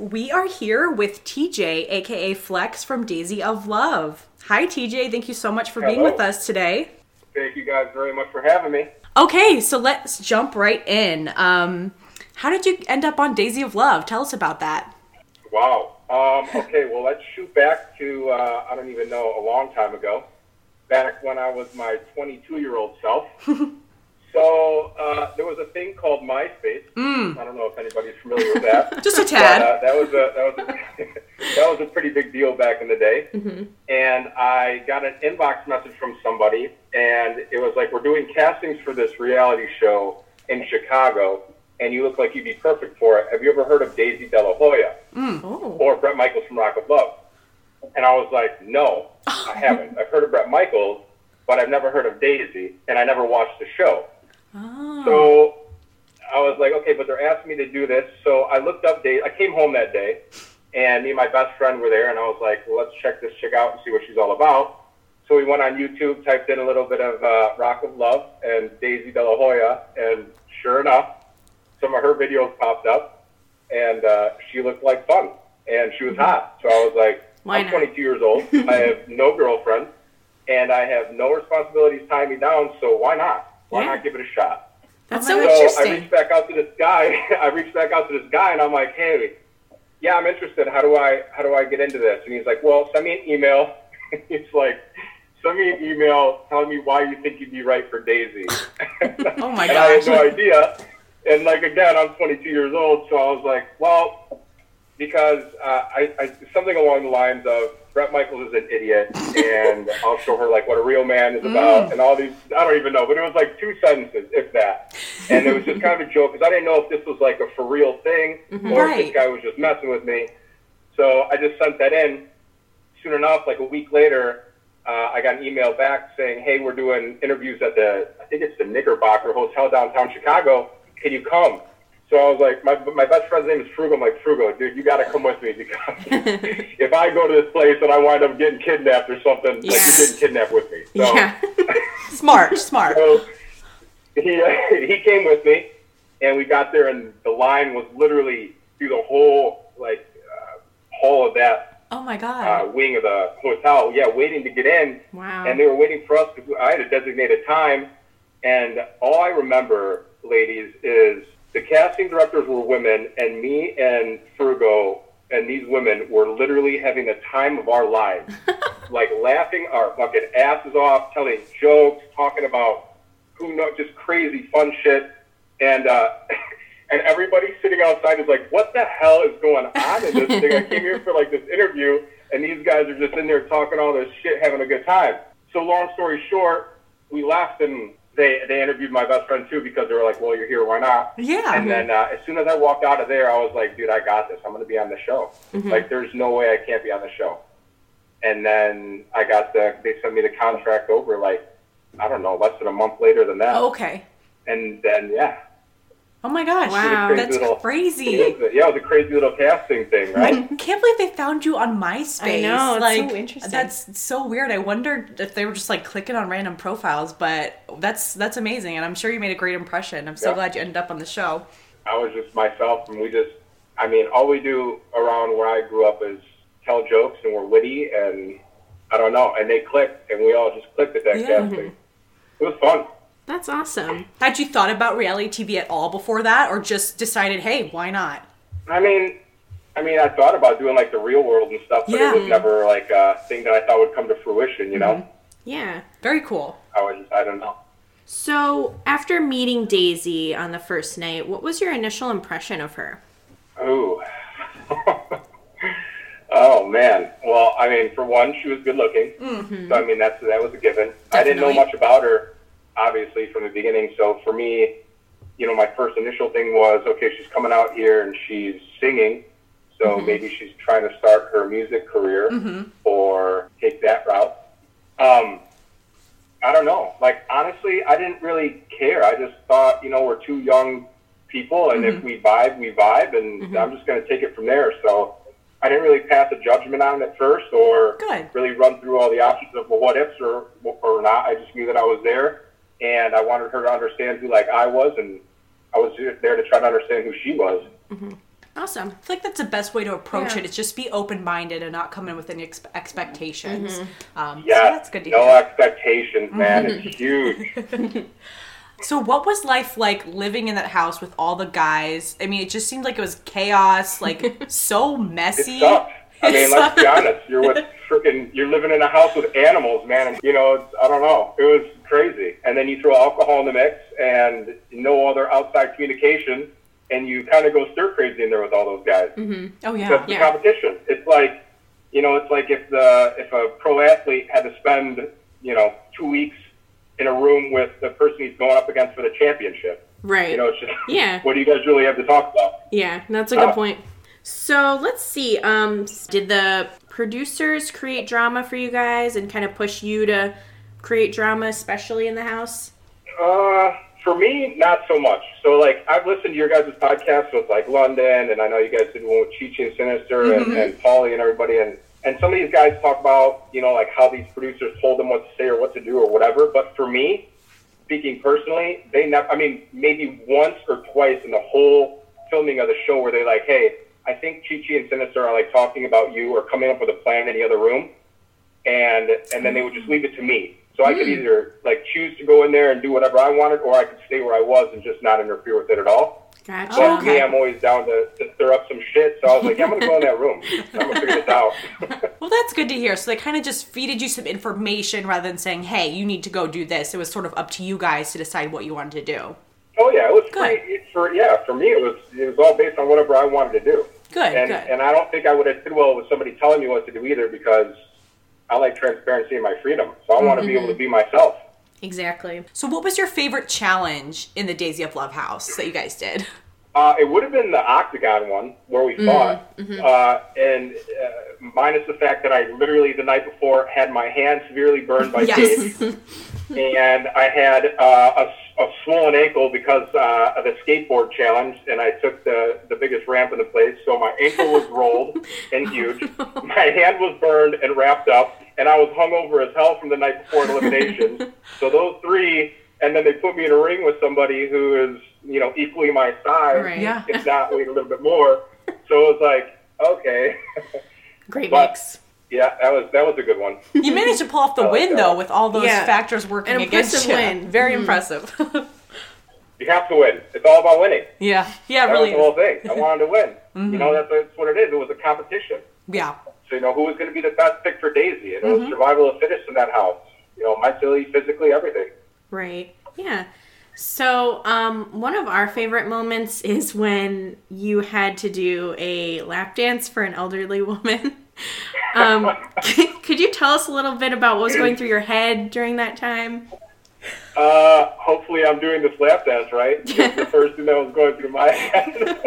we are here with TJ, aka Flex from Daisy of Love. Hi, TJ. Thank you so much for being with us today. Thank you guys very much for having me. Okay, so let's jump right in. Um, how did you end up on Daisy of Love? Tell us about that. Wow. Um, okay, well, let's shoot back to, uh, I don't even know, a long time ago. Back when I was my 22 year old self. so uh, there was a thing called MySpace. I don't know if anybody's familiar with that. Just a But, tad. uh, that was a that was a, that was a pretty big deal back in the day. And I got an inbox message from somebody, and it was like, "We're doing castings for this reality show in Chicago, and you look like you'd be perfect for it. Have you ever heard of Daisy De La Hoya oh. or Bret Michaels from Rock of Love?" And I was like, "No, I haven't. I've heard of Bret Michaels, but I've never heard of Daisy, and I never watched the show." Oh. So I was like, okay, but they're asking me to do this. So I looked up date. I came home that day, and me and my best friend were there, and I was like, well, let's check this chick out and see what she's all about. So we went on YouTube, typed in a little bit of uh, Rock of Love and Daisy De La Hoya, and sure enough, some of her videos popped up, and uh, she looked like fun, and she was hot. So I was like, Why I'm not? 22 years old. I have no girlfriend, and I have no responsibilities tying me down. So why not? Why Yeah. not give it a shot? That's so my So I reached back out to this guy. I reached back out to this guy, and I'm like, "Hey, yeah, I'm interested. How do I how do I get into this?" And he's like, "Well, send me an email." he's like, "Send me an email telling me why you think you'd be right for Daisy." Oh my and I had gosh. no idea. And like again, I'm 22 years old, so I was like, "Well," because uh, I, I something along the lines of Bret Michaels is an idiot, and I'll show her like what a real man is about, and all these. I don't even know, but it was like two sentences, if that. And it was just kind of a joke because I didn't know if this was like a for real thing or if this guy was just messing with me. So I just sent that in. Soon enough, like a week later, uh, I got an email back saying, "Hey, we're doing interviews at the I think it's the Knickerbocker Hotel downtown Chicago. Can you come?" So I was like, my, my best friend's name is Frugal. I'm like, Frugo, dude, you got to come with me because if I go to this place and I wind up getting kidnapped or something, like, you're getting kidnapped with me. So, yeah. Smart, smart. so he, he came with me, and we got there, and the line was literally through the whole, like, uh, hall of that Oh my uh, god. wing of the hotel. Yeah, waiting to get in. Wow. And they were waiting for us. I had a designated time, and all I remember, ladies, is the casting directors were women, and me and Frugo and these women were literally having the time of our lives, like laughing our fucking asses off, telling jokes, talking about who know just crazy fun shit, and uh, and everybody sitting outside is like, what the hell is going on in this thing? I came here for like this interview, and these guys are just in there talking all this shit, having a good time. So long story short, we left and they they interviewed my best friend too because they were like, well, you're here, why not? Yeah. And then uh, as soon as I walked out of there, I was like, dude, I got this. I'm going to be on the show. Like, there's no way I can't be on the show. And then I got the, they sent me the contract over like, I don't know, less than a month later than that. okay. And then, yeah. Oh my gosh. Wow. Crazy That's little- crazy. It was yeah, it was a crazy little casting thing, right? I can't believe they found you on MySpace. I know, it's like, so interesting. That's so weird. I wondered if they were just like clicking on random profiles, but that's that's amazing, and I'm sure you made a great impression. I'm so Yeah. glad you ended up on the show. I was just myself, and we just, I mean, all we do around where I grew up is tell jokes, and we're witty, and I don't know, and they clicked, and we all just clicked at that Yeah. casting. It was fun. That's awesome. Had you thought about reality TV at all before that, or just decided, hey, why not? I mean, I mean, I thought about doing like the real world and stuff, but Yeah. it was never like a thing that I thought would come to fruition. You know, mm-hmm. Yeah. Very cool. I was, I don't know. So, after meeting Daisy on the first night, what was your initial impression of her? Ooh. oh man. Well, I mean, for one, she was good looking. Mm-hmm. So I mean, that's that was a given. I didn't know much about her, obviously, from the beginning. So for me, you know, my first initial thing was, okay, she's coming out here and she's singing. So mm-hmm. maybe she's trying to start her music career mm-hmm. or take that route. Um, I don't know. Like honestly, I didn't really care. I just thought, you know, we're two young people, and if mm-hmm. we vibe, we vibe, and I'm just going to take it from there. So I didn't really pass a judgment on it at first, or Good. really run through all the options of well, what ifs or or not. I just knew that I was there, and I wanted her to understand who like I was, and I was just there to try to understand who she was. Mm-hmm. Awesome. I feel like that's the best way to approach Yeah. it. It's just be open minded and not come in with any ex- expectations. Mm-hmm. Um, Yeah, so that's good to no hear. expectations, man. It's mm-hmm. huge. So, what was life like living in that house with all the guys? I mean, it just seemed like it was chaos, like so It messy. I mean, let's be honest. You're with freaking. You're living in a house with animals, man. And you know, it's, I don't know. It was crazy. And then you throw alcohol in the mix and no other outside communication, and you kind of go stir crazy in there with all those guys. mhm Oh yeah, Because the Yeah. competition. It's like, you know, it's like if the if a pro athlete had to spend, you know, two weeks in a room with the person he's going up against for the championship. Right. You know, it's just Yeah. what do you guys really have to talk about? Yeah, that's a good Uh, point. So let's see. Um, did the producers create drama for you guys and kind of push you to create drama, especially in the house? Uh, for me, not so much. So, like, I've listened to your guys' podcast with, like, London, and I know you guys did one with Chichi and Sinister and, and Paulie and everybody, and, and some of these guys talk about, you know, like, how these producers told them what to say or what to do or whatever. But for me, speaking personally, they never, I mean, maybe once or twice in the whole filming of the show where they're like, hey, I think Chichi and Sinister are, like, talking about you or coming up with a plan in the other room. And, and then they would just leave it to me. So I could hmm. either like choose to go in there and do whatever I wanted, or I could stay where I was and just not interfere with it at all. Gotcha. But Oh, okay. me, I'm always down to, to stir up some shit. So I was like, yeah, I'm gonna go in that room. I'm gonna figure this out. Well, that's good to hear. So they kind of just feeded you some information rather than saying, "Hey, you need to go do this." It was sort of up to you guys to decide what you wanted to do. oh yeah, it was Good. pretty, for yeah for me it was it was all based on whatever I wanted to do. Good, and good. and I don't think I would have did well with somebody telling me what to do either because I like transparency and my freedom. So I want to be able to be myself. Exactly. So, what was your favorite challenge in the Daisy of Love house that you guys did? Uh, it would have been the octagon one where we fought, uh, and uh, minus the fact that I literally the night before had my hand severely burned by Yes. Dave, and I had uh, a, a swollen ankle because uh, of the skateboard challenge, and I took the the biggest ramp in the place, so my ankle was rolled and huge. My hand was burned and wrapped up, and I was hungover as hell from the night before elimination. so those three, and then they put me in a ring with somebody who is you know equally my size Right. Yeah. if not wait a little bit more. So it was like, okay, Great But- mix. Yeah, that was that was a good one. You managed to pull off the win God. though, with all those Yeah. factors working An against impressive you. win. Very Mhm. impressive. You have to win. It's all about winning. yeah, yeah, That really. was the whole thing. I wanted to win. You know, that's, that's what it is. It was a competition. Yeah. So you know, who was going to be the best pick for Daisy? And it was survival of fittest in that house. You know, mentally, physically, everything. Right. Yeah. So, um, one of our favorite moments is when you had to do a lap dance for an elderly woman. Um, could you tell us a little bit about what was going through your head during that time? Uh, hopefully, I'm doing this lap dance right. It's the first thing that was going through my head.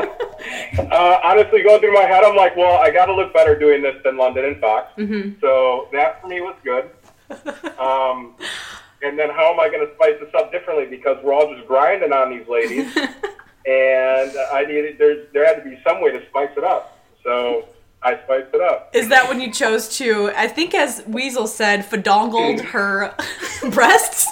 uh, honestly, going through my head, I'm like, well, I got to look better doing this than London and Fox. So that for me was good. Um, and then how am I going to spice this up differently? Because we're all just grinding on these ladies, and I needed there. There had to be some way to spice it up. So I spiced it up. Is that when you chose to? I think, as Weasel said, fedongled her breasts.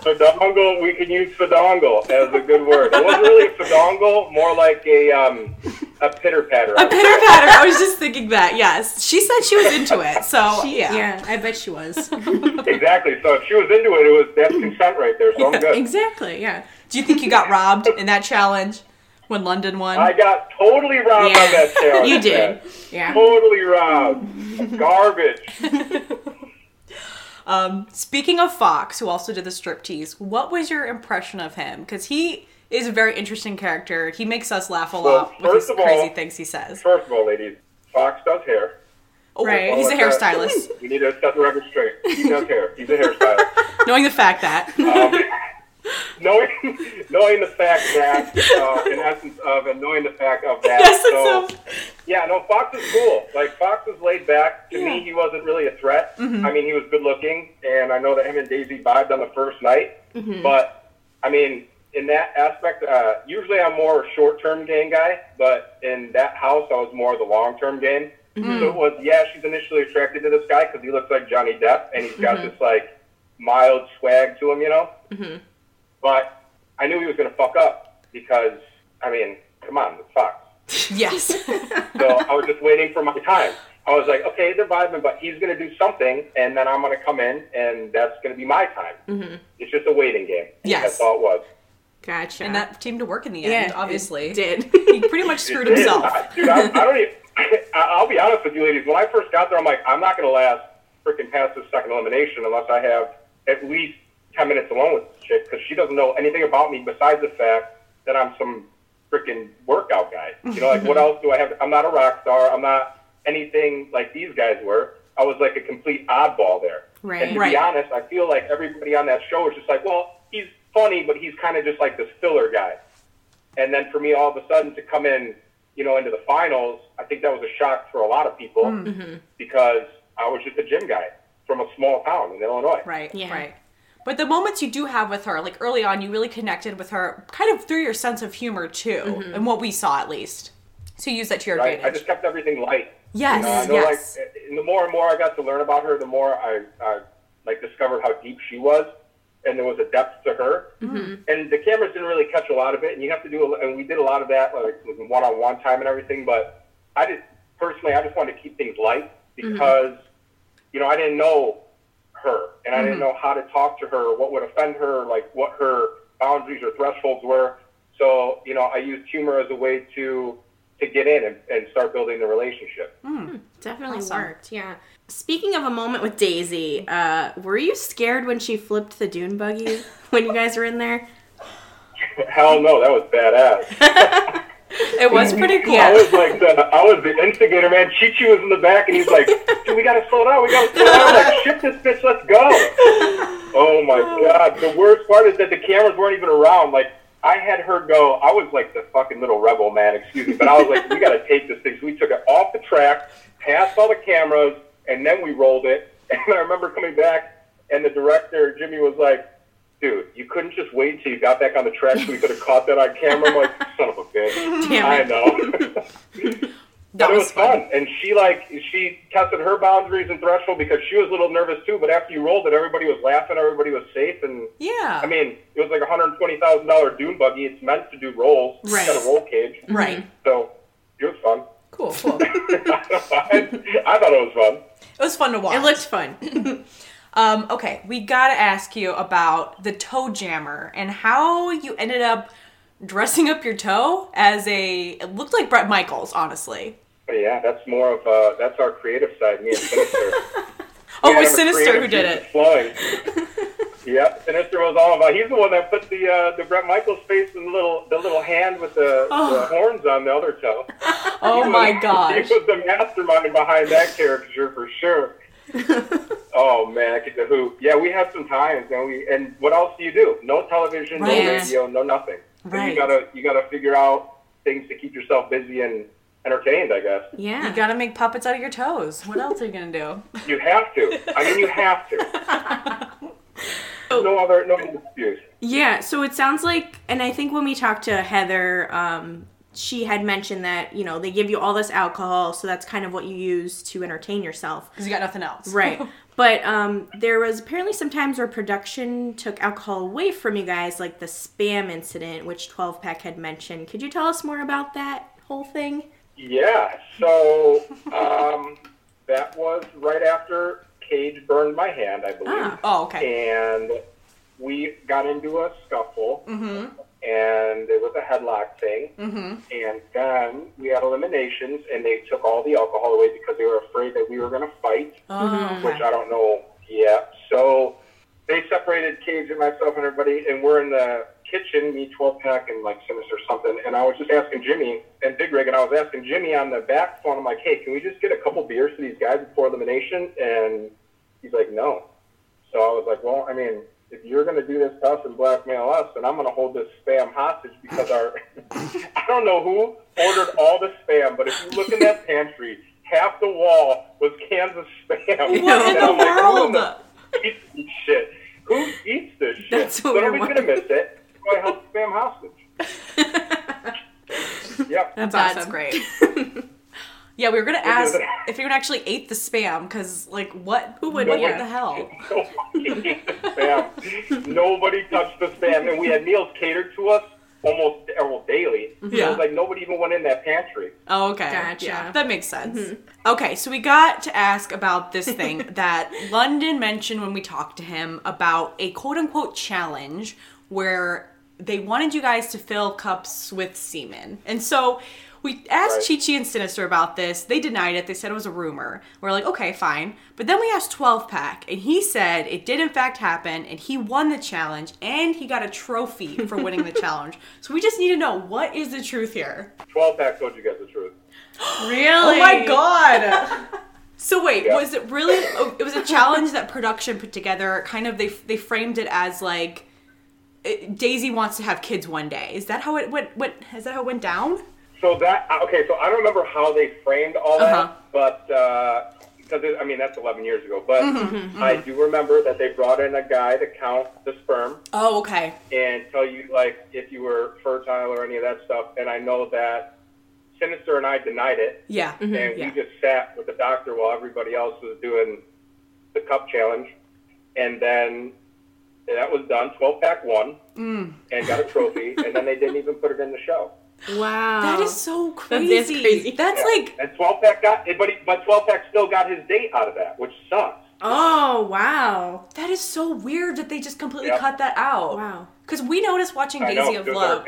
Fadongle, we can use fedongle as a good word. It wasn't really a fadongle, more like a um, a pitter patter. A pitter patter. I was just thinking that. Yes, she said she was into it. So She- yeah. yeah, I bet she was. Exactly. So if she was into it, it was that's consent right there. So I'm good. exactly. Yeah. Do you think you got robbed in that challenge when London won? I got totally robbed Yeah, on that challenge. You did. Yeah. Totally robbed. Garbage. Um, speaking of Fox, who also did the striptease, what was your impression of him? Because he is a very interesting character. He makes us laugh a Well, lot with his first of all- crazy things he says. First of all, ladies, Fox does hair. Oh, Right. He's a uh, hairstylist. We need to set the record straight. He does hair. He's a hairstylist. Knowing the fact that. Um, knowing, knowing the fact that, uh, in essence of, and knowing the fact of that. So, so. Yeah, no, Fox is cool. Like Fox was laid back. To Yeah. me, he wasn't really a threat. Mm-hmm. I mean, he was good looking, and I know that him and Daisy vibed on the first night. Mm-hmm. But I mean, in that aspect, uh, usually I'm more a short-term game guy. But in that house, I was more of the long-term game. Mm-hmm. So it was, yeah, she's initially attracted to this guy because he looks like Johnny Depp, and he's got this like mild swag to him, you know. But I knew he was going to fuck up because, I mean, come on, it's Fox. Yes. So I was just waiting for my time. I was like, okay, they're vibing, but he's going to do something, and then I'm going to come in, and that's going to be my time. Mm-hmm. It's just a waiting game. Yes. That's all it was. Gotcha. and that seemed to work in the yeah, end, it obviously. did. He pretty much screwed It himself. I- Dude, I, I don't even. I- I'll be honest with you, ladies. When I first got there, I'm like, I'm not going to last freaking past this second elimination unless I have at least ten minutes alone with this chick because she doesn't know anything about me besides the fact that I'm some freaking workout guy. You know, like what else do I have? I'm not a rock star. I'm not anything like these guys were. I was like a complete oddball there. Right. And to Right. be honest, I feel like everybody on that show is just like, well, he's funny, but he's kind of just like this filler guy. And then for me, all of a sudden, to come in, you know, into the finals, I think that was a shock for a lot of people Mm-hmm. because I was just a gym guy from a small town in Illinois. Right, Yeah. right. But the moments you do have with her, like early on, you really connected with her kind of through your sense of humor too, and what we saw at least. So you use that to your Right? I advantage. just kept everything light. Yes, You know, yes. like, and the more and more I got to learn about her, the more I, I like discovered how deep she was, and there was a depth to her. Mm-hmm. And the cameras didn't really catch a lot of it, and you have to do, a, and we did a lot of that, like one-on-one time and everything. But I just personally, I just wanted to keep things light Mm-hmm. because, you know, I didn't know her, and I didn't Mm-hmm. know how to talk to her, what would offend her, like what her boundaries or thresholds were. So, you know, I used humor as a way to to get in and, and start building the relationship. Definitely Awesome. worked. Yeah. Speaking of a moment with Daisy, uh, were you scared when she flipped the dune buggy when you guys were in there? Hell no, that was badass. it was pretty cool. I was like the I was the instigator, man. Chi Chi was in the back, and he's like, "Dude, we gotta slow down. We gotta slow down." I'm like, "Shit, this bitch, let's go!" Oh my god! The worst part is that the cameras weren't even around. Like, I had her go. I was like the fucking little rebel, man. Excuse me, but I was like, "We gotta take this thing." So we took it off the track, past all the cameras, and then we rolled it. And I remember coming back, and the director Jimmy was like. Dude, you couldn't just wait until you got back on the track so we could have caught that on camera. I'm like, son of a bitch. Damn I it. know. That but it was was fun. And she like she tested her boundaries and threshold because she was a little nervous too. But after you rolled it, everybody was laughing, everybody was safe, and Yeah. I mean, it was like a hundred twenty thousand dollar dune buggy. It's meant to do rolls. Right. It's got a roll cage. right. So it was fun. Cool, cool. I, I thought it was fun. It was fun to watch. It looked fun. Um, okay, we gotta ask you about the toe jammer and how you ended up dressing up your toe as a. It looked like Bret Michaels, honestly. Yeah, that's more of uh, that's our creative side. Me and Sinister. Oh, it was Sinister who did it. Flowing. yep, Sinister was all about. He's the one that put the uh, the Bret Michaels face in the little the little hand with the, the horns on the other toe. Oh my gosh. He was the mastermind behind that character for sure. oh man, I get the hoop. Yeah, we had some times, and we and what else do you do? No television, Right. no radio, no nothing. So Right. you gotta you gotta figure out things to keep yourself busy and entertained. I guess Yeah. You gotta make puppets out of your toes. What else are you gonna do? you have to. I mean, you have to. no other no other excuse. Yeah, so it sounds like, and I think when we talked to Heather, um, she had mentioned that, you know, they give you all this alcohol, so that's kind of what you use to entertain yourself. Because you got nothing else. Right. But um, there was apparently some times where production took alcohol away from you guys, like the spam incident, which 12 Pack had mentioned. Could you tell us more about that whole thing? Yeah. So um, that was right after Cage burned my hand, I believe. Ah. Oh, okay. and we got into a scuffle, and it was a headlock thing. Mm-hmm. And then we had eliminations, and they took all the alcohol away because they were afraid that we were going to fight, Oh, which. I don't know yet. So they separated Cage and myself and everybody, and we're in the kitchen, me 12 pack and like Sinister something. And I was just asking Jimmy and Big Rig, and I was asking Jimmy on the back phone. I'm like, hey, can we just get a couple beers for these guys before elimination? And he's like, no. So I was like, well, I mean, if you're going to do this to us and blackmail us, then I'm going to hold this spam hostage because our, I don't know who ordered all the spam, but if you look in that pantry, half the wall was cans of spam. What in And the I'm like, who world? the- eats this shit? Who eats this shit? That's what so we're nobody's going to miss it. So I held spam hostage. Yep. That's That's awesome. great. Yeah, we were gonna ask if anyone actually ate the spam, because like what? Who would, What yeah. the hell? Nobody the spam. Nobody touched the spam, and we had meals catered to us. almost well, daily. Mm-hmm. Yeah. It was like nobody even went in that pantry. Oh, okay. Gotcha. Yeah, that makes sense. Mm-hmm. Okay, so we got to ask about this thing that London mentioned when we talked to him about a quote unquote challenge where they wanted you guys to fill cups with semen. And so we asked Right. Chi Chi and Sinister about this. They denied it. They said it was a rumor. We're like, okay, fine. But then we asked 12 Pack, and he said it did in fact happen, and he won the challenge, and he got a trophy for winning the challenge. So we just need to know what is the truth here? 12 pack told you guys the truth. Really? Oh my god! so wait, Yeah. was it really? oh, It was a challenge that production put together. Kind of, they they framed it as like eh, Daisy wants to have kids one day. Is that how it went? What is that how it went down? So that okay, so I don't remember how they framed all that, Uh-huh. but uh, because it, I mean that's 11 years ago. But Mm-hmm, I do remember that they brought in a guy to count the sperm Oh, okay. and tell you like if you were fertile or any of that stuff. And I know that Sinister and I denied it, Yeah. and yeah. we just sat with the doctor while everybody else was doing the cup challenge, and then that was done. 12 pack won Mm. and got a trophy, and then they didn't even put it in the show. Wow. That is so That crazy. is crazy. That's Yeah. like and 12 pack got but he, but 12 pack still got his date out of that, which sucks. Oh wow. that is so weird that they just completely Yep. cut that out. Wow. Because we noticed watching I Daisy know, of Love.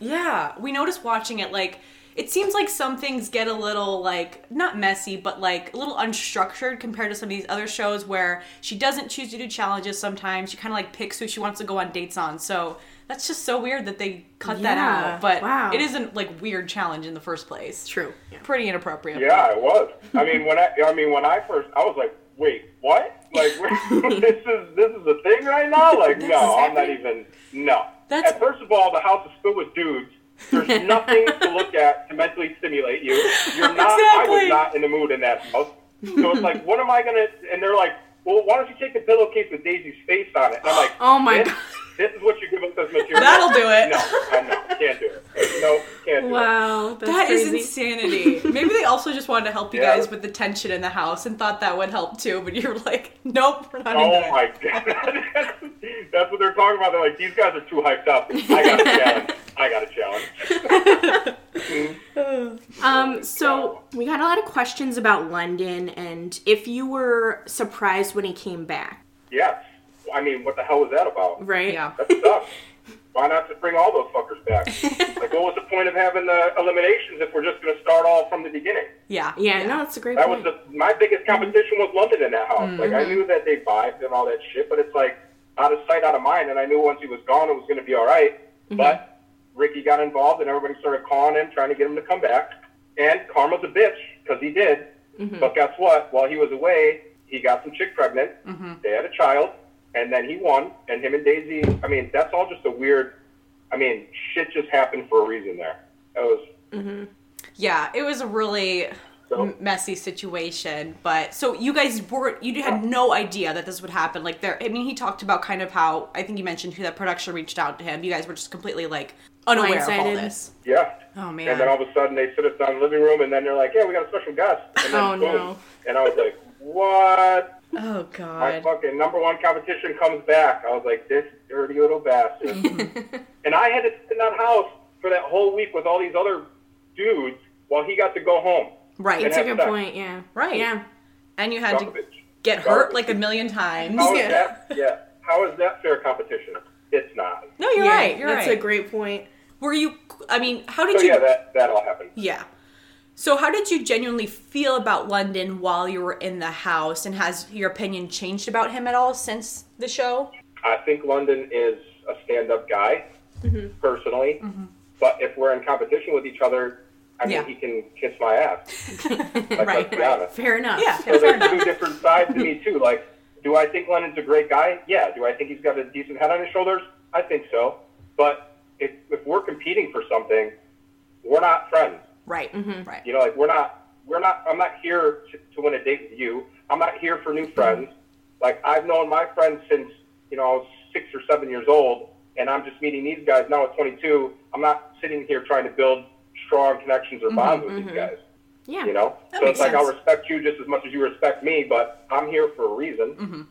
Yeah, we noticed watching it like it seems like some things get a little like not messy, but like a little unstructured compared to some of these other shows where she doesn't choose to do challenges sometimes. She kind of like picks who she wants to go on dates on. So that's just so weird that they cut that out. But wow. it isn't like weird challenge in the first place. True. Yeah. Pretty inappropriate. Yeah, it was. I mean, when I I mean when I first I was like, wait, what? Like this is this is a thing right now? Like no, is I'm not even no. That's- And first of all, the house is filled with dudes. There's nothing to look at to mentally stimulate you. You're not. I was not in the mood in that house. So it's like, what am I gonna? And they're like, well, why don't you take the pillowcase with Daisy's face on it? And I'm like, Oh my God. This is what you give us as material. That'll do it. No, I know, can't do it. No, can't do it. Wow. That's That is crazy. insanity. Maybe they also just wanted to help you Yeah. guys with the tension in the house and thought that would help too, but you're like, nope, we're not Oh it. my god, that's what they're talking about. They're like, these guys are too hyped up. I got a challenge. I got a challenge. Um, so we got a lot of questions about London and if you were surprised when he came back, Yes. I mean, what the hell was that about? right? Yeah. That sucks. Why not just bring all those fuckers back? like, what was the point of having the eliminations if we're just going to start all from the beginning? Yeah. Yeah, no, that's a great That was the, my biggest competition was London in that house. Like, Mm-hmm. I knew that they vibed and all that shit, but it's like out of sight, out of mind. And I knew once he was gone, it was going to be all right. Mm-hmm. But Ricky got involved, and everybody started calling him, trying to get him to come back. And Karma's a bitch because he did. Mm-hmm. But guess what? While he was away, he got some chick pregnant. Mm-hmm. They had a child, and then he won. And him and Daisy. I mean, that's all just a weird. I mean, shit just happened for a reason there. That was mm-hmm. Yeah, it was a really So- m- messy situation. But so you guys were you had no idea that this would happen. Like there, I mean, he talked about kind of how I think you mentioned who that production reached out to him. You guys were just completely like unaware of all this. yeah. Oh man. And then all of a sudden they sit us down in the living room, and then they're like, "Yeah, we got a special guest." And then Oh, boom. no. And I was like, "What?" oh God! My god. fucking number one competition comes back. I was like, "This dirty little bastard." and I had to sit in that house for that whole week with all these other dudes while he got to go home. Right. That's a good sex. point, yeah. Right. Yeah. And you had to Garbage. get hurt like a million times. How is Yeah. that? Yeah. How is that fair competition? It's not. No, you're Yeah, right. You're that's right. a great point. Were you? I mean, how did So you? yeah, that that all happened. Yeah. So how did you genuinely feel about London while you were in the house, and has your opinion changed about him at all since the show? I think London is a stand-up guy, Mm-hmm. personally. But if we're in competition with each other, I mean, Yeah. he can kiss my ass. Like, Right, let's be right. honest. Fair enough. Yeah. So there's two different sides to me too. Like, do I think London's a great guy? Yeah. Do I think he's got a decent head on his shoulders? I think so. But if if we're competing for something, we're not friends. Right. mhm Right. You know, like we're not we're not. I'm not here to, to win a date with you. I'm not here for new friends. Like I've known my friends since you know I was six or seven years old, and I'm just meeting these guys now at 22. I'm not sitting here trying to build strong connections or bonds with these guys. Yeah. You know, That so it's like I'll respect you just as much as you respect me, but I'm here for a reason, Mm-hmm.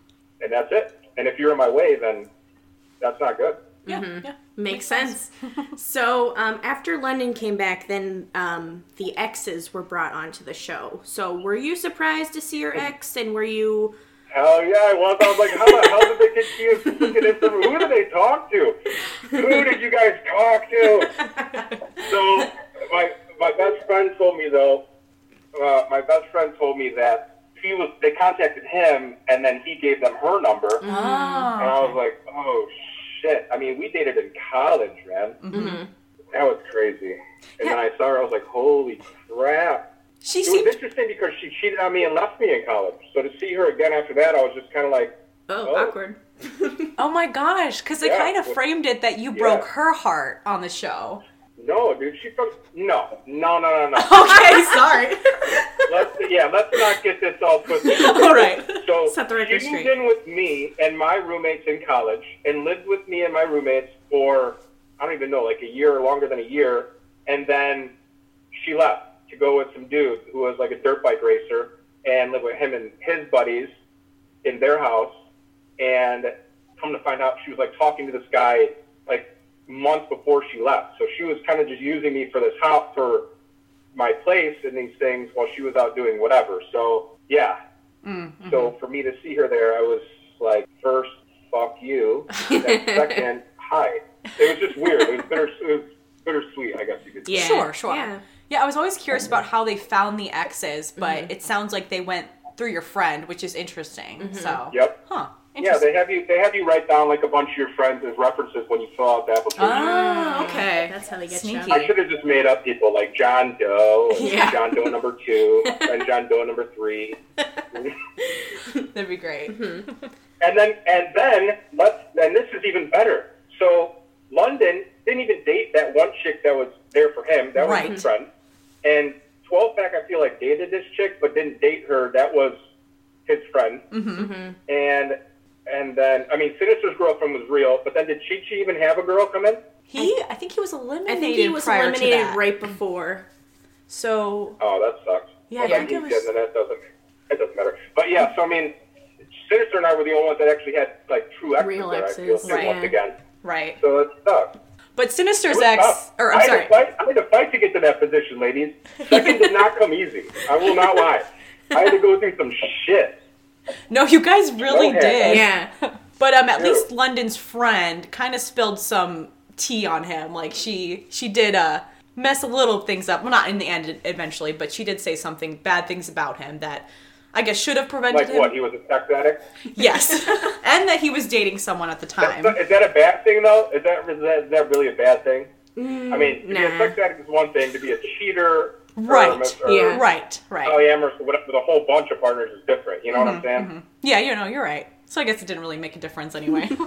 and that's it. And if you're in my way, then that's not good. Yeah. Yeah. Makes sense. so um, after London came back, then um, the exes were brought onto the show. So were you surprised to see your ex, and were you? Hell yeah, I was. I was like, how the hell did they get to you freaking information? Who did they talk to? Who did you guys talk to? So my my best friend told me though. Uh, my best friend told me that he was. They contacted him, and then he gave them her number. Oh. And I was like, oh shit. I mean, we dated in college, man. Mm-hmm. That was crazy. And then I saw her. I was like, holy crap. She It seemed was interesting because she cheated on me and left me in college. So to see her again after that, I was just kind of like, Oh, Oh. awkward. Oh my gosh, because they Yeah. kind of framed it that you broke Yeah. her heart on the show. No, dude, she fuck no, no, no, no, no. Okay, sorry. let's yeah, let's not get this all twisted. All right. So Set the record she moved straight. in with me and my roommates in college, and lived with me and my roommates for I don't even know, like a year or longer than a year, and then she left to go with some dude who was like a dirt bike racer and lived with him and his buddies in their house. And come to find out, she was like talking to this guy like months before she left. So she was kind of just using me for this house for my place and these things while she was out doing whatever. So yeah. So for me to see her there, I was like, first, fuck you, and second, hi. It was just weird. It was bitter. It was bittersweet, I guess you could say. Yeah. Sure, sure. Yeah. Yeah. I was always curious about how they found the exes, but Mm-hmm. it sounds like they went through your friend, which is interesting. So, Yep. huh? Yeah, they have you. They have you write down like a bunch of your friends as references when you fill out the application. Oh, okay. That's how they get Sneaky. you. I should have just made up people like John Doe, Yeah. John Doe number two, and John Doe number three. That'd be great. Mm-hmm. And then, and then, let's, and this is even better. So, London didn't even date that one chick that was there for him. That was Right. his friend. And 12 Pack, I feel like, dated this chick, but didn't date her. That was his friend. Mm-hmm. And, and then, I mean, Sinister's girlfriend was real, but then did Chi Chi even have a girl come in? He, I think he was eliminated. I think he was prior eliminated right before. So, Oh, that sucks. Yeah, well, I think he's it was- dead, that doesn't, that doesn't matter. But yeah, so I mean, Sinister and I were the only ones that actually had, like, true exes Real there, I feel, right. once again. right. So it sucks. But Sinister's ex, tough. or I I'm had sorry. To fight, I had to fight to get to that position, ladies. Second did not come easy. I will not lie. I had to go through some shit. No, you guys really Go did. Yeah. But um, at True. least London's friend kind of spilled some tea on him. Like she she did uh mess a little things up. Well, not in the end eventually, but she did say something bad things about him that I guess should have prevented Like him. what? He was a sex addict. Yes, and that he was dating someone at the time. That's- Is that a bad thing though? Is that is that, is that really a bad thing? I mean, to be a sex addict is one thing. To be a cheater, Right. Or, or Yeah. Right. Right. polyamorous, or whatever, with a whole bunch of partners is different. You know what I'm Mm-hmm, saying? Yeah, you know, you're right. So I guess it didn't really make a difference anyway.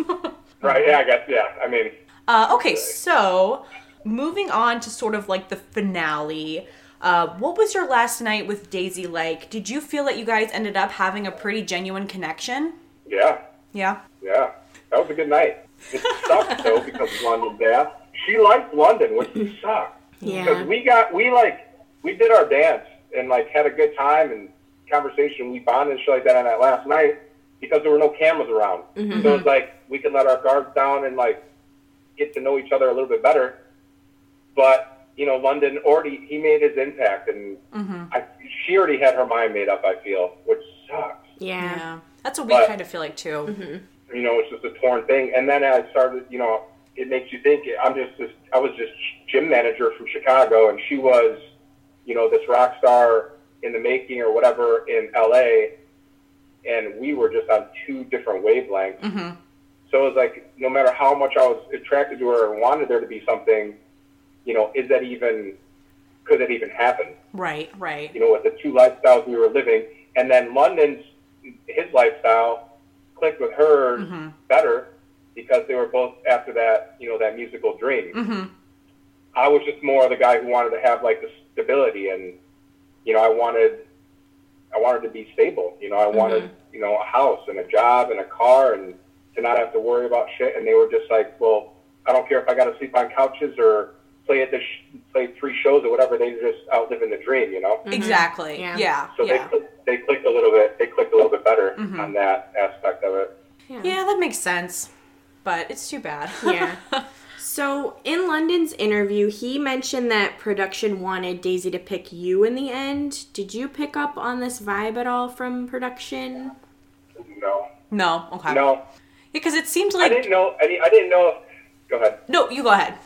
Right? Yeah, I guess. Yeah. I mean, Uh, okay, so moving on to sort of like the finale. Uh, what was your last night with Daisy like? Did you feel that you guys ended up having a pretty genuine connection? yeah, Yeah. yeah. That was a good night. It sucked though because of London death. She liked London, which sucked. Yeah. Because we got we like we did our dance and like had a good time and conversation. We bonded and shit like that on that last night because there were no cameras around. Mm-hmm. So it's like we could let our guards down and like get to know each other a little bit better. But you know, London already he made his impact, and mm-hmm. I, she already had her mind made up. I feel, which sucks. Yeah. That's what we But- kind of feel like too. Mm-hmm. You know, it's just a torn thing. And then I started, you know, it makes you think. I'm just, this, I was just gym manager from Chicago, and she was, you know, this rock star in the making or whatever in LA, and we were just on two different wavelengths. Mm-hmm. So it was like, no matter how much I was attracted to her and wanted there to be something, you know, is that even, could that even happen? Right, right. you know, with the two lifestyles we were living. And then London's, his lifestyle clicked with hers Mm-hmm. better because they were both after that, you know, that musical dream. Mm-hmm. I was just more the guy who wanted to have like the stability and, you know, I wanted, I wanted to be stable. You know, I wanted, you know, a house and a job and a car and to not have to worry about shit. And they were just like, well, I don't care if I got to sleep on couches or play at the sh- play three shows or whatever. They just out living the dream, you know. Exactly. Yeah. Yeah. So Yeah. they clicked, they clicked a little bit. They clicked a little bit better Mm-hmm. on that aspect of it. yeah, that makes sense. But it's too bad. Yeah. So, in London's interview, he mentioned that production wanted Daisy to pick you in the end. Did you pick up on this vibe at all from production? No, No. Okay. no, Because it seems like I like didn't know. I didn't, I didn't know. Go ahead. no. You go ahead.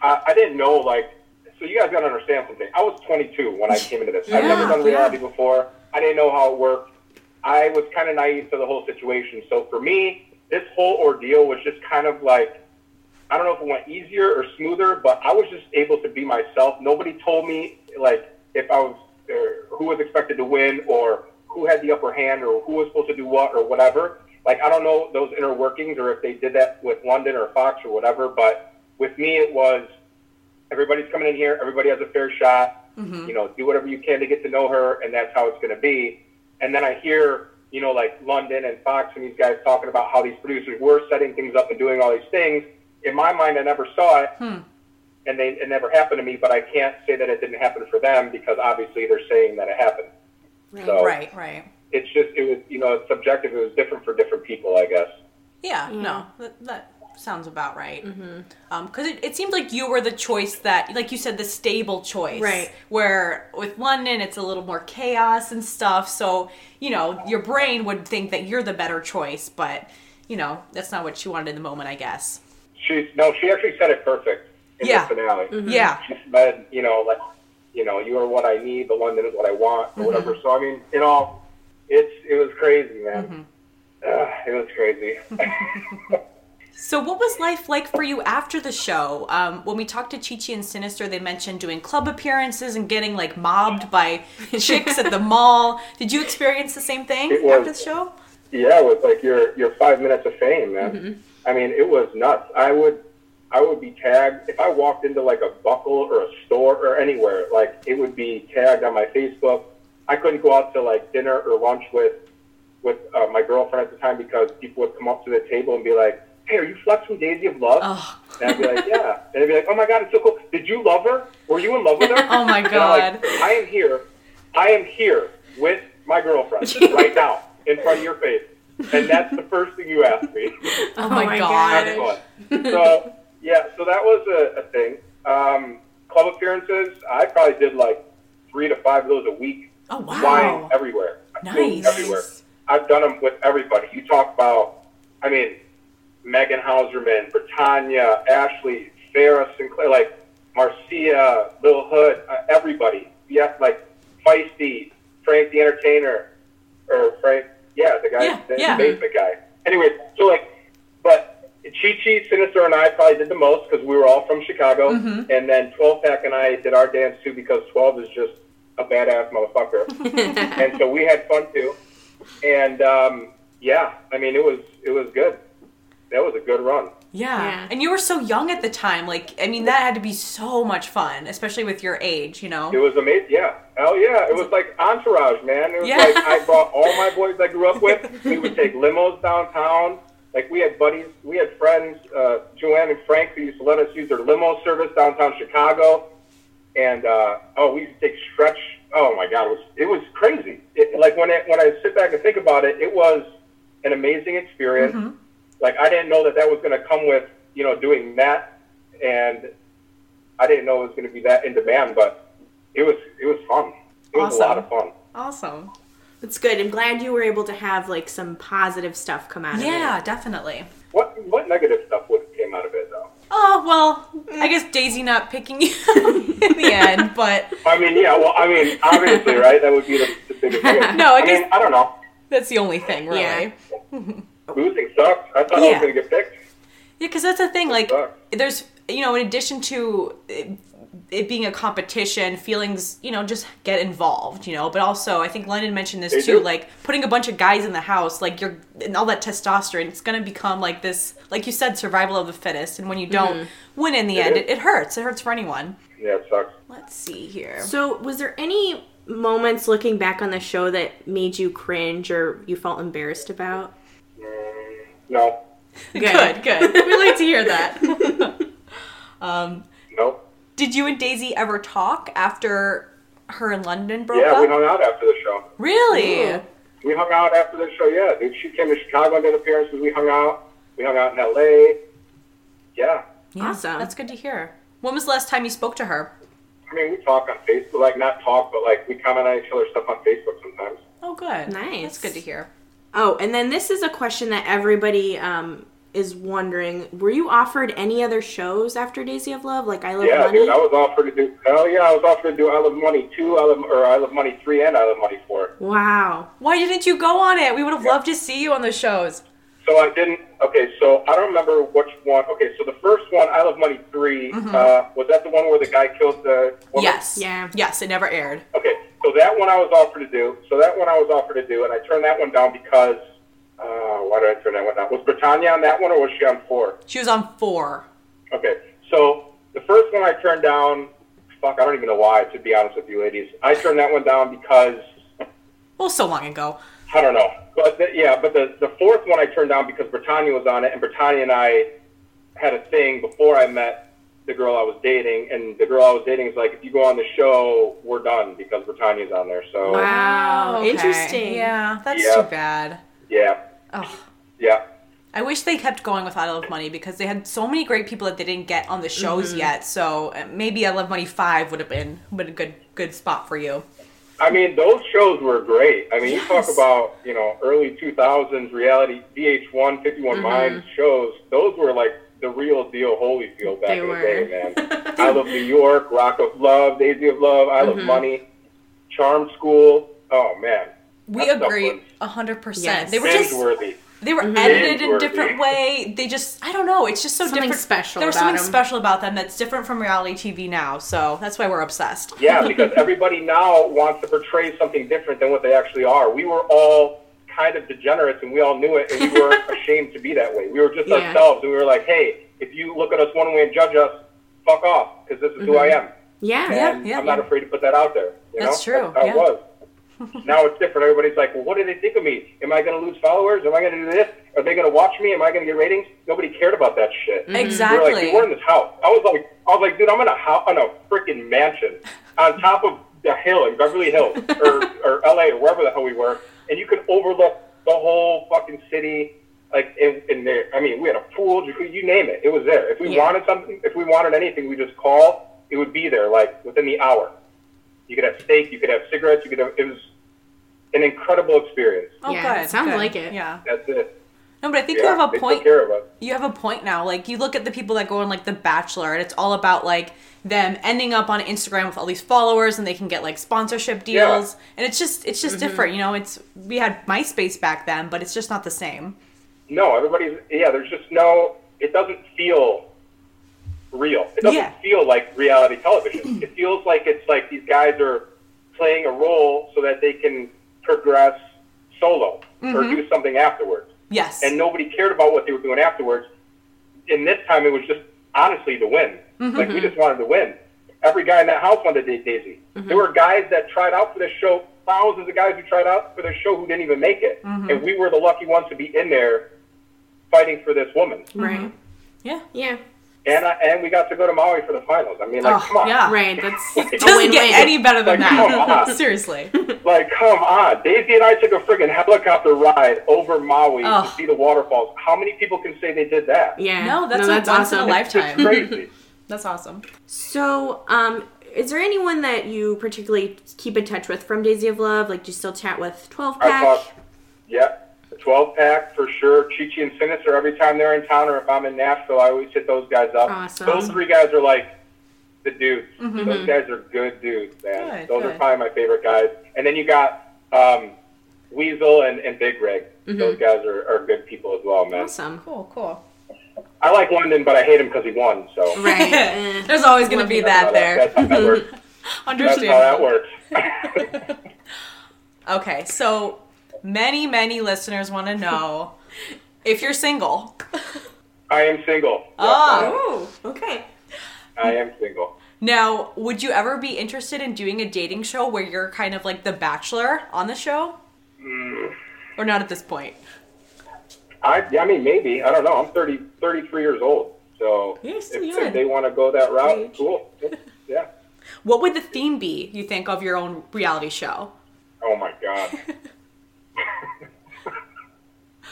I, I didn't know like. So you guys gotta understand something. I was 22 when I came into this. I've never Yeah, done yeah. reality before. I didn't know how it worked. I was kind of naive to the whole situation. So for me, this whole ordeal was just kind of like, I don't know if it went easier or smoother, but I was just able to be myself. Nobody told me like if I was who was expected to win or who had the upper hand or who was supposed to do what or whatever. Like I don't know those inner workings or if they did that with London or Fox or whatever. But with me, it was everybody's coming in here. Everybody has a fair shot. Mm-hmm. You know, do whatever you can to get to know her, and that's how it's going to be. And then I hear, you know, like London and Fox and these guys talking about how these producers were setting things up and doing all these things. In my mind, I never saw it, hmm. and they, it never happened to me. But I can't say that it didn't happen for them because obviously they're saying that it happened. So Right. Right. it's just it was you know it's subjective. It was different for different people, I guess. Yeah, no, that, that sounds about right. Mm-hmm. Um, because it, it seemed like you were the choice that, like you said, the stable choice. Right. Where with London, it's a little more chaos and stuff. So, you know, your brain would think that you're the better choice, but, you know, that's not what she wanted in the moment, I guess. She no, she actually said it perfect in Yeah. the finale. Yeah. she said, you know, like, you know, you are what I need. The London is what I want, or whatever. So I mean, you know, it's it was crazy, man. Uh, it was crazy. So, what was life like for you after the show? Um, when we talked to Chi Chi and Sinister, they mentioned doing club appearances and getting like mobbed by chicks at the mall. Did you experience the same thing was- after the show? yeah, it was like your your five minutes of fame, man. I mean, it was nuts. I would I would be tagged if I walked into like a buckle or a store or anywhere. Like it would be tagged on my Facebook. I couldn't go out to like dinner or lunch with with uh, my girlfriend at the time because people would come up to the table and be like, "Hey, are you Flex from Daisy of Love?" Oh. And I'd be like, "Yeah," and they'd be like, "Oh my God, it's so cool. Did you love her? Were you in love with her?" Oh my I'm like, God. I am here. I am here with my girlfriend right now in front of your face, and that's the first thing you ask me. Oh, my, my god. so yeah, so that was a, a thing. Um, club appearances, I probably did like three to five of those a week, Oh wow! flying everywhere. Nice. everywhere. I've done them with everybody. You talk about, I mean, Megan Hauserman, Brittanya, Ashley, Farrah Sinclair, like Marcia, Lil Hood, uh, everybody. Yeah, like Feisty, Frank the Entertainer, or Frank, yeah, the guy, Yeah, the yeah. basement guy. Anyway, so like, but Chi Chi, Sinister, and I probably did the most because we were all from Chicago. Mm-hmm. And then 12 Pack and I did our dance too because 12 is just a badass motherfucker. and so we had fun too. And um, yeah, I mean, it was it was good. That was a good run. Yeah. Yeah. And you were so young at the time. Like, I mean, that had to be so much fun, especially with your age, you know? It was amazing. Yeah. Hell yeah. It was like Entourage, man. It was Yeah. like I brought all my boys I grew up with. We would take limos downtown. Like we had buddies, we had friends, uh, Joanne and Frank, who used to let us use their limo service downtown Chicago. And uh, oh, we used to take stretch. Oh my God, it was it was crazy. It, like when it, when I sit back and think about it, it was an amazing experience. Like I didn't know that that was going to come with you know doing that, and I didn't know it was going to be that in demand, but it was it was fun. It was a lot of fun. Awesome. It's good. I'm glad you were able to have like some positive stuff come out of it. Yeah, definitely. What what negative stuff would came out of it though? Oh, well, I mm. guess Daisy not picking you in the end, but I mean, yeah. Well, I mean, obviously, right? That would be the, the biggest thing. No, I I mean, guess- I don't know. that's the only thing, really. Yeah. Yeah, Losing sucks. I thought I was going to get picked. Yeah, because that's the thing. Like, sucks. there's, you know, in addition to eh, it, it being a competition, feelings, you know, just get involved, you know. But also, I think London mentioned this They too. do. Like, putting a bunch of guys in the house, like, you're, and all that testosterone, it's going to become like this, like you said, survival of the fittest. And when you don't win in the It end, it, it hurts. It hurts for anyone. Yeah, it sucks. Let's see here. So, was there any moments looking back on the show that made you cringe or you felt embarrassed about? Mm, no, Good, good. We like to hear that. um, no. Did you and Daisy ever talk after her and London broke Yeah, up? Yeah, we hung out after the show. really? Ooh. We hung out after the show. Yeah, dude. She came to Chicago and did appearances. We hung out. We hung out in L.A. Yeah, Yeah, Awesome. That's good to hear. When was the last time you spoke to her? I mean, we talk on Facebook, like not talk, but like we comment on each other's stuff on Facebook sometimes. Oh, good. Nice. That's good to hear. Oh, and then this is a question that everybody um, is wondering: Were you offered any other shows after Daisy of Love, like I Love Yeah, Money? dude, I was offered to do. Hell yeah, I was offered to do I Love Money two, I Love or I Love Money three, and I Love Money four. wow. Why didn't you go on it? We would have loved to see you on those shows. So I didn't. Okay, so I don't remember which one. Okay, so the first one, I Love Money 3 Mm-hmm. uh, was that the one where the guy killed the woman? Yes. Yeah. Yes, it never aired. Okay, so that one I was offered to do. So that one I was offered to do, and I turned that one down because. Why did I turn that? Was Brittanya on that one, or was she on four? She was on four. Okay, so the first one I turned down. Fuck, I don't even know why. To be honest with you, ladies, I turned that one down because Well, so long ago. I don't know. But the, yeah, but the the fourth one I turned down because Brittanya was on it, and Brittanya and I had a thing before I met the girl I was dating, and the girl I was dating is like, if you go on the show, we're done because Brittanya's on there. So Wow. Okay. Interesting. Yeah, that's Yeah. too bad. yeah, Oh. Yeah. I wish they kept going with I Love Money because they had so many great people that they didn't get on the shows mm-hmm. yet. So uh, maybe I Love Money Five would have been been a good good spot for you. I mean, those shows were great. I mean, you talk about you know early 2000s reality VH1, 51 mm-hmm. Minds shows. Those were like the real deal Holyfield back They in were. the day, man. I love New York, Rock of Love, Daisy of Love, I love mm-hmm. Money, Charm School. Oh man, We That agree was a hundred percent. Yes. They were just Binge-worthy. They were mm-hmm. edited in a different way. They just I don't know. It's just so Something different. special There was about something 'em. special about them that's different from reality TV now. So that's why we're obsessed. Yeah, because everybody now wants to portray something different than what they actually are. We were all kind of degenerates and we all knew it and we were ashamed to be that way. We were just Yeah. ourselves and we were like, hey, if you look at us one way and judge us, fuck off because this is who I mm-hmm. am. Yeah. Yeah. And I'm not afraid to put that out there. You That's know? true, That's how yeah. it was. Now it's different. Everybody's like, well, what do they think of me? Am I going to lose followers? Am I going to do this? Are they going to watch me? Am I going to get ratings? Nobody cared about that shit. Mm-hmm. Exactly. We were Exactly. like, we're in this house. I was like, I was like, dude, I'm in a house, on a freaking mansion on top of the hill in Beverly Hills or, or LA or wherever the hell we were, and you could overlook the whole fucking city. Like in, in there, I mean, we had a pool, you name it, it was there. If we Yeah. wanted something, if we wanted anything, we just call. It would be there, like within the hour. You could have steak, you could have cigarettes, you could have. It was an incredible experience. Oh, Yeah, good. sounds good. like it. Yeah. That's it. No, but I think Yeah, you have a they point. took care of us. you have a point now. Like you look at the people that go on like The Bachelor, and it's all about like them ending up on Instagram with all these followers, and they can get like sponsorship deals, and it's just it's just mm-hmm. different. You know, it's we had MySpace back then, but it's just not the same. No, everybody's yeah. There's just no. It doesn't feel real. It doesn't Yeah. feel like reality television. it feels like it's like these guys are playing a role so that they can progress solo or mm-hmm. do something afterwards. Yes. And nobody cared about what they were doing afterwards. And this time it was just honestly to win. Mm-hmm. Like we just wanted to win. Every guy in that house wanted to date Daisy. Mm-hmm. There were guys that tried out for this show, thousands of guys who tried out for this show who didn't even make it. And we were the lucky ones to be in there fighting for this woman. Right. yeah. Yeah. And I, and we got to go to Maui for the finals. I mean, like, Oh, come on. yeah. Right. That's It Doesn't win-win. get any better than Like, come that. on. Seriously. Like, come on. Daisy and I took a friggin' helicopter ride over Maui Oh. to see the waterfalls. How many people can say they did that? Yeah. No, that's a that's once in a awesome. It's Lifetime. crazy. That's awesome. So, um, is there anyone that you particularly keep in touch with from Daisy of Love? Like, do you still chat with Twelve Pack? talk, yeah, the 12 pack for sure. Chi-Chi and Sinister, every time they're in town or if I'm in Nashville, I always hit those guys up. Awesome. Those three guys are like the dudes. Those guys are good dudes, man. Mm-hmm. Good, those good. are probably my favorite guys. And then you got um, Weasel and, and Big Rig. Mm-hmm. Those guys are, are good people as well, man. Awesome. Cool. Cool. I like London, but I hate him because he won. So Right. Eh. There's always going to be That's how that there. That's how that works. That's how that works. Okay, so many, many listeners want to know if you're single. I am single. Yes. Oh, okay. I am single. Now, would you ever be interested in doing a dating show where you're kind of like the bachelor on the show? Hmm. Or not at this point? I, I mean, maybe. I don't know. I'm 30, 33 years old. So if, if they want to go that route, Age. cool. Yeah. What would the theme be, you think, of your own reality show? Oh my god.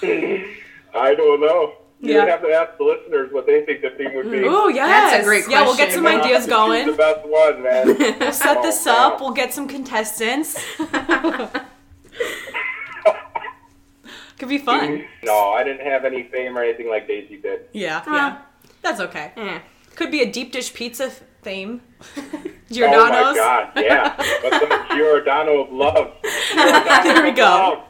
I don't know. You Yeah. would have to ask the listeners what they think the theme would be. Ooh, yeah, That's a great Yeah, we'll get some And ideas have going. The best one, man. We'll set Oh, this man. up. We'll get some contestants. Could be fun. No, I didn't have any fame or anything like Daisy did. Yeah, Huh. yeah. That's okay. Eh. Could be a deep dish pizza theme. Oh Giordano's. my god, yeah. What's the Giordano of love? There we go.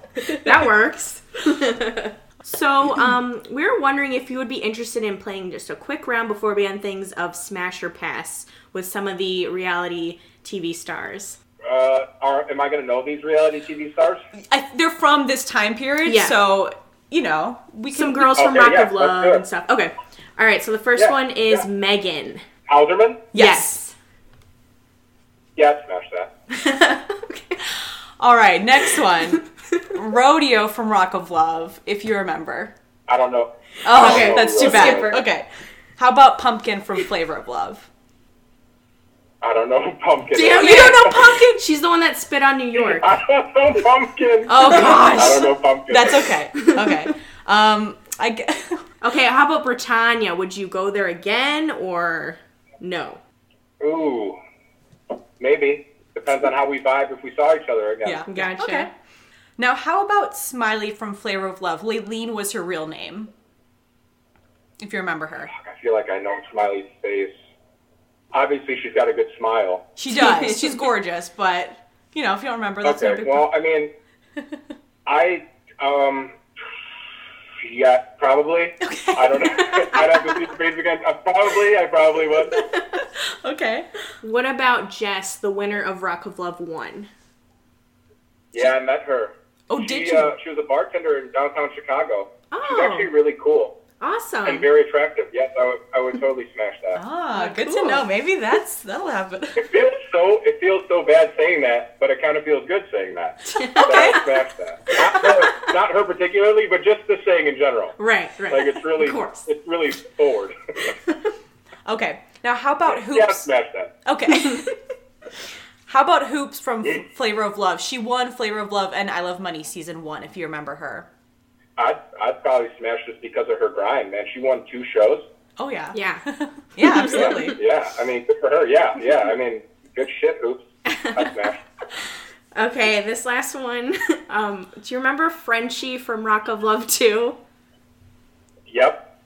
That works. so, um, we were wondering if you would be interested in playing just a quick round before we end things of Smash or Pass with some of the reality TV stars. Uh, are, am I going to know these reality TV stars? I, they're from this time period, Yeah. so you know we can. Some girls from Okay, Rock yeah, of Love and stuff. Okay. All right. So the first Yeah, one is yeah. Megan. Hauserman? Yes. Yeah, smash that. okay. All right, next one. Rodeo from Rock of Love, if you remember. I don't know. Oh, Okay, that's too bad. skip her. Okay. How about Pumpkin from Flavor of Love? I don't know Pumpkin. Damn You don't know Pumpkin? She's the one that spit on New York. I don't know Pumpkin. Oh gosh. I don't know Pumpkin. That's okay. Okay. Um, I g- Okay. How about Brittanya? Would you go there again or no? Ooh, maybe. Depends on how we vibe if we saw each other again. yeah. Gotcha. Okay. Now, how about Smiley from Flavor of Love? Laylene was her real name. If you remember her. I feel like I know Smiley's face. Obviously, she's got a good smile. She does. She's gorgeous, but you know, if you don't remember, that's no Okay, big well, I mean, I, um, yeah, probably. Okay. I don't know. I'd have to see the face again. Uh, probably, I probably would. Okay. What about Jess, the winner of Rock of Love One? Yeah, I met her. Oh, she, did you? Uh, she was a bartender in downtown Chicago. Oh. She's actually really cool awesome. and very attractive. Yes, I would, I would totally smash that. Ah, Oh, good cool. to know. Maybe that's that'll happen. It feels so. It feels so bad saying that, but it kind of feels good saying that. That I would smash that. Not her, not her particularly, but just the saying in general. right, right. Like it's really, Of course. it's really forward. Okay. Now, how about yeah, Hoopz? smash that. Okay. how about Hoopz from Flavor of Love? She won Flavor of Love and I Love Money season one. If you remember her. I'd, I'd probably smash just because of her grind, man. She won two shows. Oh yeah. Yeah. Yeah, absolutely. Yeah, I mean, good for her. Yeah, yeah. I mean, good shit, Hoopz. I smash. Okay, this last one. Um, do you remember Frenchie from Rock of Love 2? Yep.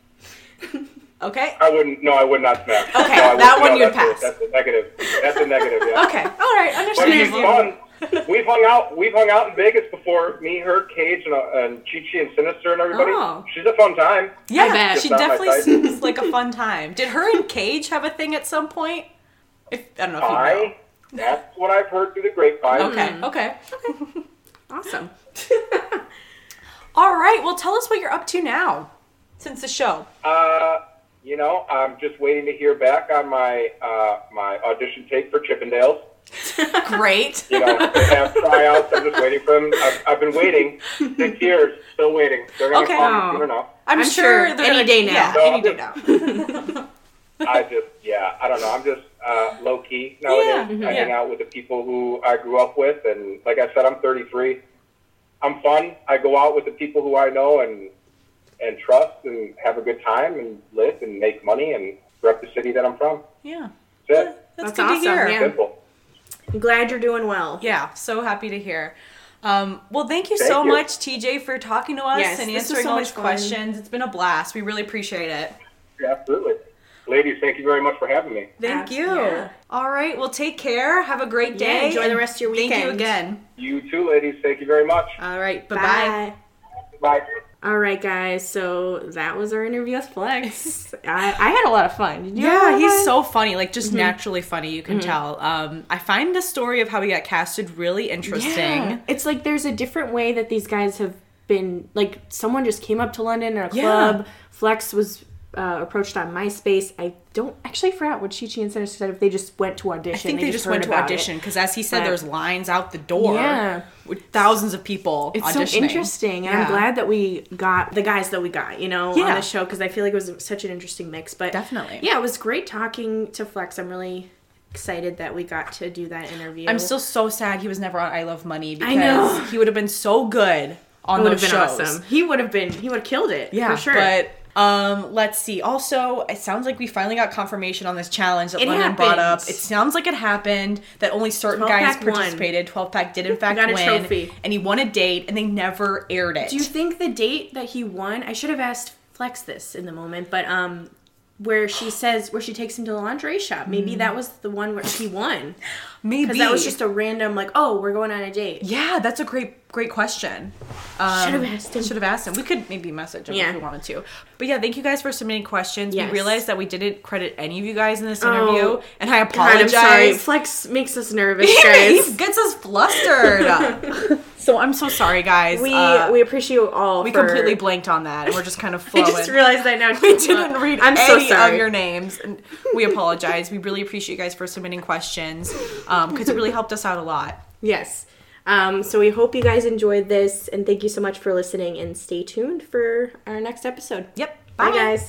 Okay. I wouldn't. No, I would not smash. Okay, no, that one no, you'd that's pass. A, that's a negative. That's a negative. Yeah. Okay. All right. But she's Understandable. fun. We've hung out. We've hung out in Vegas before. Me, her, Cage, and, uh, and Chi Chi and Sinister and everybody. Oh. She's a fun time. Yeah, I she It's not my definitely seems like a fun time. Did her and Cage have a thing at some point? If I don't know if you know. I. That's what I've heard through the grapevine. Okay. Okay. Okay. Awesome. All right. Well, tell us what you're up to now, since the show. Uh, you know, I'm just waiting to hear back on my uh, my audition tape for Chippendales. Great. You know, they have tryouts. I'm just waiting for them. I've, I've been waiting six years, still waiting. They're gonna Okay. call me soon enough. I'm, I'm sure, sure any gonna- day now. Yeah, No, any I'm day now. I just, yeah, I don't know. I'm just uh, low key nowadays. Yeah, I mhm. hang Yeah. out with the people who I grew up with, and like I said, I'm 33. I'm fun. I go out with the people who I know and and trust, and have a good time, and live and make money, and rep the city that I'm from. Yeah. That's it. That's, That's good awesome, to hear. yeah. Simple. I'm glad you're doing well. Yeah, so happy to hear. Um, well, thank you Thank so you. much, TJ, for talking to us Yes, and answering so all these questions. It's been a blast. We really appreciate it. Yeah, absolutely. Ladies, thank you very much for having me. Thank Abs- you. yeah. All right. Well, take care. Have a great Yeah, day. enjoy the rest of your weekend. Thank you again. You too, ladies. Thank you very much. All right. Bye-bye. Bye. All right, guys. So that was our interview with Flex. I, I had a lot of fun. Did you have a lot Yeah, he's fun? so funny, like just naturally funny. You can tell. Um, I find the story of how he got casted really interesting. Yeah. It's like there's a different way that these guys have been. Like someone just came up to London in a Yeah. club. Flex was uh, approached on MySpace. I don't actually forgot what Chi Chi and Sinister said. If they just went to audition, I think they, just went to audition because, as he said, But- there's lines out the door. Yeah. with thousands of people. It's auditioning. so interesting, and I'm glad that we got the guys that we got, you know, on the show because I feel like it was such an interesting mix. But Definitely. yeah, it was great talking to Flex. I'm really excited that we got to do that interview. I'm still so sad he was never on I Love Money because I know. he would have been so good on It would those have been shows. awesome. He would have been. He would have killed it. Yeah, for sure. but Um, let's see. Also, it sounds like we finally got confirmation on this challenge that It Lennon brought up. It sounds like it happened that only certain guys pack won. participated. Twelve pack did in fact got a win, trophy. and he won a date, and they never aired it. Do you think the date that he won? I should have asked Flex this in the moment, but um, where she says where she takes him to the lingerie shop. Maybe that was the one where he won Maybe because that was just a random like, oh, we're going on a date. yeah. That's a great great question. Um, Should have asked him. Should have asked him. We could maybe message him Yeah. if we wanted to. But yeah, thank you guys for submitting questions. Yes. We realized that we didn't credit any of you guys in this Oh, interview, and I God, apologize. I'm sorry. Flex makes us nervous, he gets us flustered. so I'm so sorry, guys. we Uh, we appreciate you all. we for- completely blanked on that, and we're just kind of I just realized that now. we didn't read I'm any so sorry. of your names, and we apologize. We really appreciate you guys for submitting questions because it really helped us out a lot. Yes. Um, so we hope you guys enjoyed this, and thank you so much for listening. And stay tuned for our next episode. Yep. Bye, guys.